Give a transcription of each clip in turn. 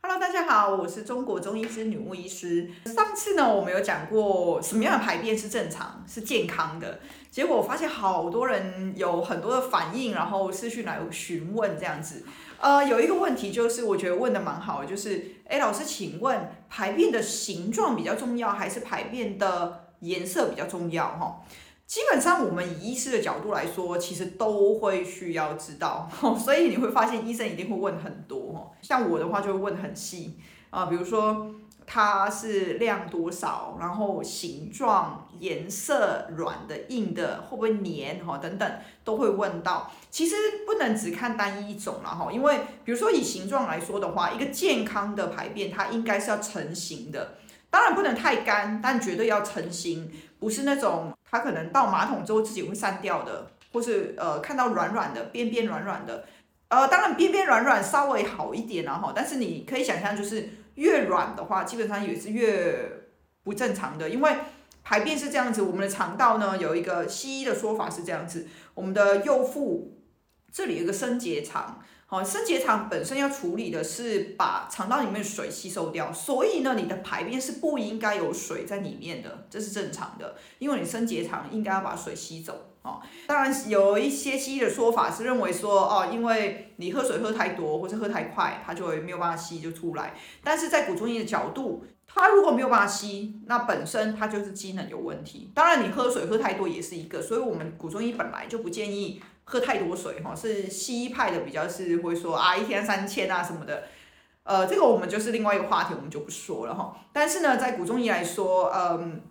Hello，大家好，我是中国中医师女巫医师。上次呢，我们有讲过什么样的排便是正常、是健康的。结果我发现好多人有很多的反应，然后私讯来询问这样子。呃，有一个问题就是，我觉得问的蛮好，就是，哎，老师，请问排便的形状比较重要，还是排便的颜色比较重要？哈。基本上，我们以医师的角度来说，其实都会需要知道，所以你会发现医生一定会问很多，像我的话就会问很细啊，比如说它是量多少，然后形状、颜色、软的、硬的，会不会黏哈等等都会问到。其实不能只看单一种了哈，因为比如说以形状来说的话，一个健康的排便它应该是要成型的。当然不能太干，但绝对要成型，不是那种它可能到马桶之后自己会散掉的，或是呃看到软软的边边软软的，呃当然边边软软稍微好一点然后，但是你可以想象就是越软的话，基本上也是越不正常的，因为排便是这样子，我们的肠道呢有一个西医的说法是这样子，我们的右腹这里有一个升结肠。好，升结肠本身要处理的是把肠道里面水吸收掉，所以呢，你的排便是不应该有水在里面的，这是正常的，因为你升结肠应该要把水吸走。哦，当然有一些西医的说法是认为说，哦，因为你喝水喝太多或者喝太快，它就会没有办法吸就出来。但是在古中医的角度，它如果没有办法吸，那本身它就是机能有问题。当然你喝水喝太多也是一个，所以我们古中医本来就不建议。喝太多水哈，是西医派的比较是会说啊，一天三千啊什么的，呃，这个我们就是另外一个话题，我们就不说了哈。但是呢，在古中医来说，嗯，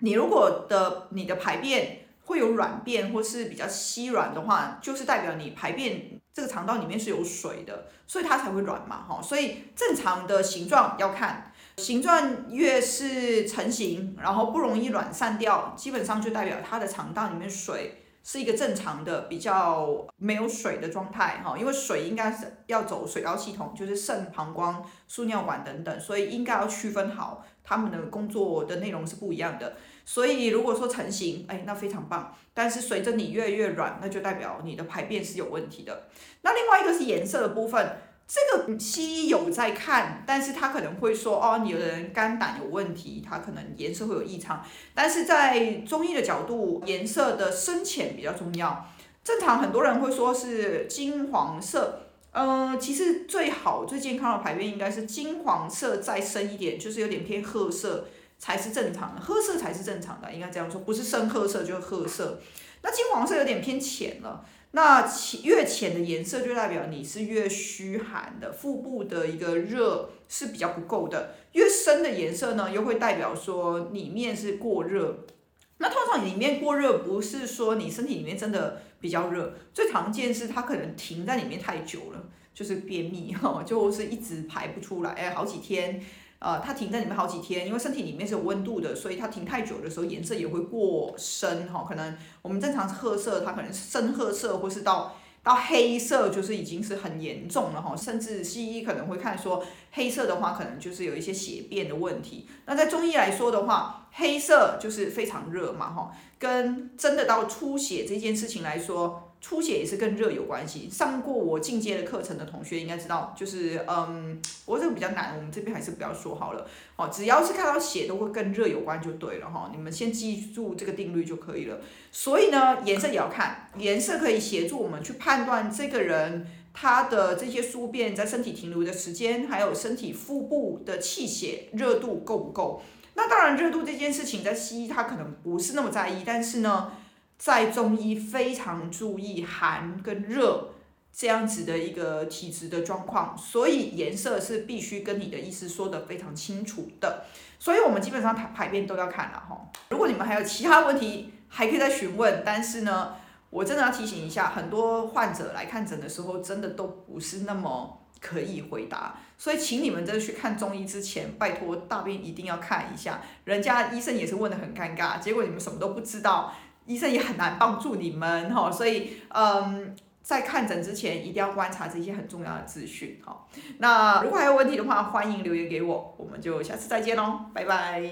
你如果的你的排便会有软便或是比较稀软的话，就是代表你排便这个肠道里面是有水的，所以它才会软嘛哈。所以正常的形状要看，形状越是成型，然后不容易软散掉，基本上就代表它的肠道里面水。是一个正常的比较没有水的状态哈，因为水应该是要走水道系统，就是肾、膀胱、输尿管等等，所以应该要区分好，他们的工作的内容是不一样的。所以如果说成型，哎，那非常棒。但是随着你越来越软，那就代表你的排便是有问题的。那另外一个是颜色的部分。这个西医有在看，但是他可能会说，哦，你有的人肝胆有问题，他可能颜色会有异常。但是在中医的角度，颜色的深浅比较重要。正常很多人会说是金黄色，嗯、呃，其实最好最健康的排便应该是金黄色再深一点，就是有点偏褐色才是正常的，褐色才是正常的，应该这样说，不是深褐色就是褐色。那金黄色有点偏浅了。那浅越浅的颜色就代表你是越虚寒的，腹部的一个热是比较不够的。越深的颜色呢，又会代表说里面是过热。那通常里面过热不是说你身体里面真的比较热，最常见是它可能停在里面太久了，就是便秘哈，就是一直排不出来，哎，好几天。呃，它停在里面好几天，因为身体里面是有温度的，所以它停太久的时候颜色也会过深哈。可能我们正常褐色，它可能是深褐色，或是到到黑色，就是已经是很严重了哈。甚至西医可能会看说黑色的话，可能就是有一些血便的问题。那在中医来说的话，黑色就是非常热嘛哈，跟真的到出血这件事情来说。出血也是跟热有关系。上过我进阶的课程的同学应该知道，就是嗯，不过这个比较难，我们这边还是不要说好了。哦，只要是看到血都会跟热有关就对了哈。你们先记住这个定律就可以了。所以呢，颜色也要看，颜色可以协助我们去判断这个人他的这些宿便在身体停留的时间，还有身体腹部的气血热度够不够。那当然，热度这件事情在西医他可能不是那么在意，但是呢。在中医非常注意寒跟热这样子的一个体质的状况，所以颜色是必须跟你的医师说得非常清楚的。所以我们基本上排排便都要看了哈。如果你们还有其他问题，还可以再询问。但是呢，我真的要提醒一下，很多患者来看诊的时候，真的都不是那么可以回答。所以请你们在去看中医之前，拜托大便一定要看一下。人家医生也是问得很尴尬，结果你们什么都不知道。医生也很难帮助你们哈，所以嗯，在看诊之前一定要观察这些很重要的资讯哈。那如果还有问题的话，欢迎留言给我，我们就下次再见喽，拜拜。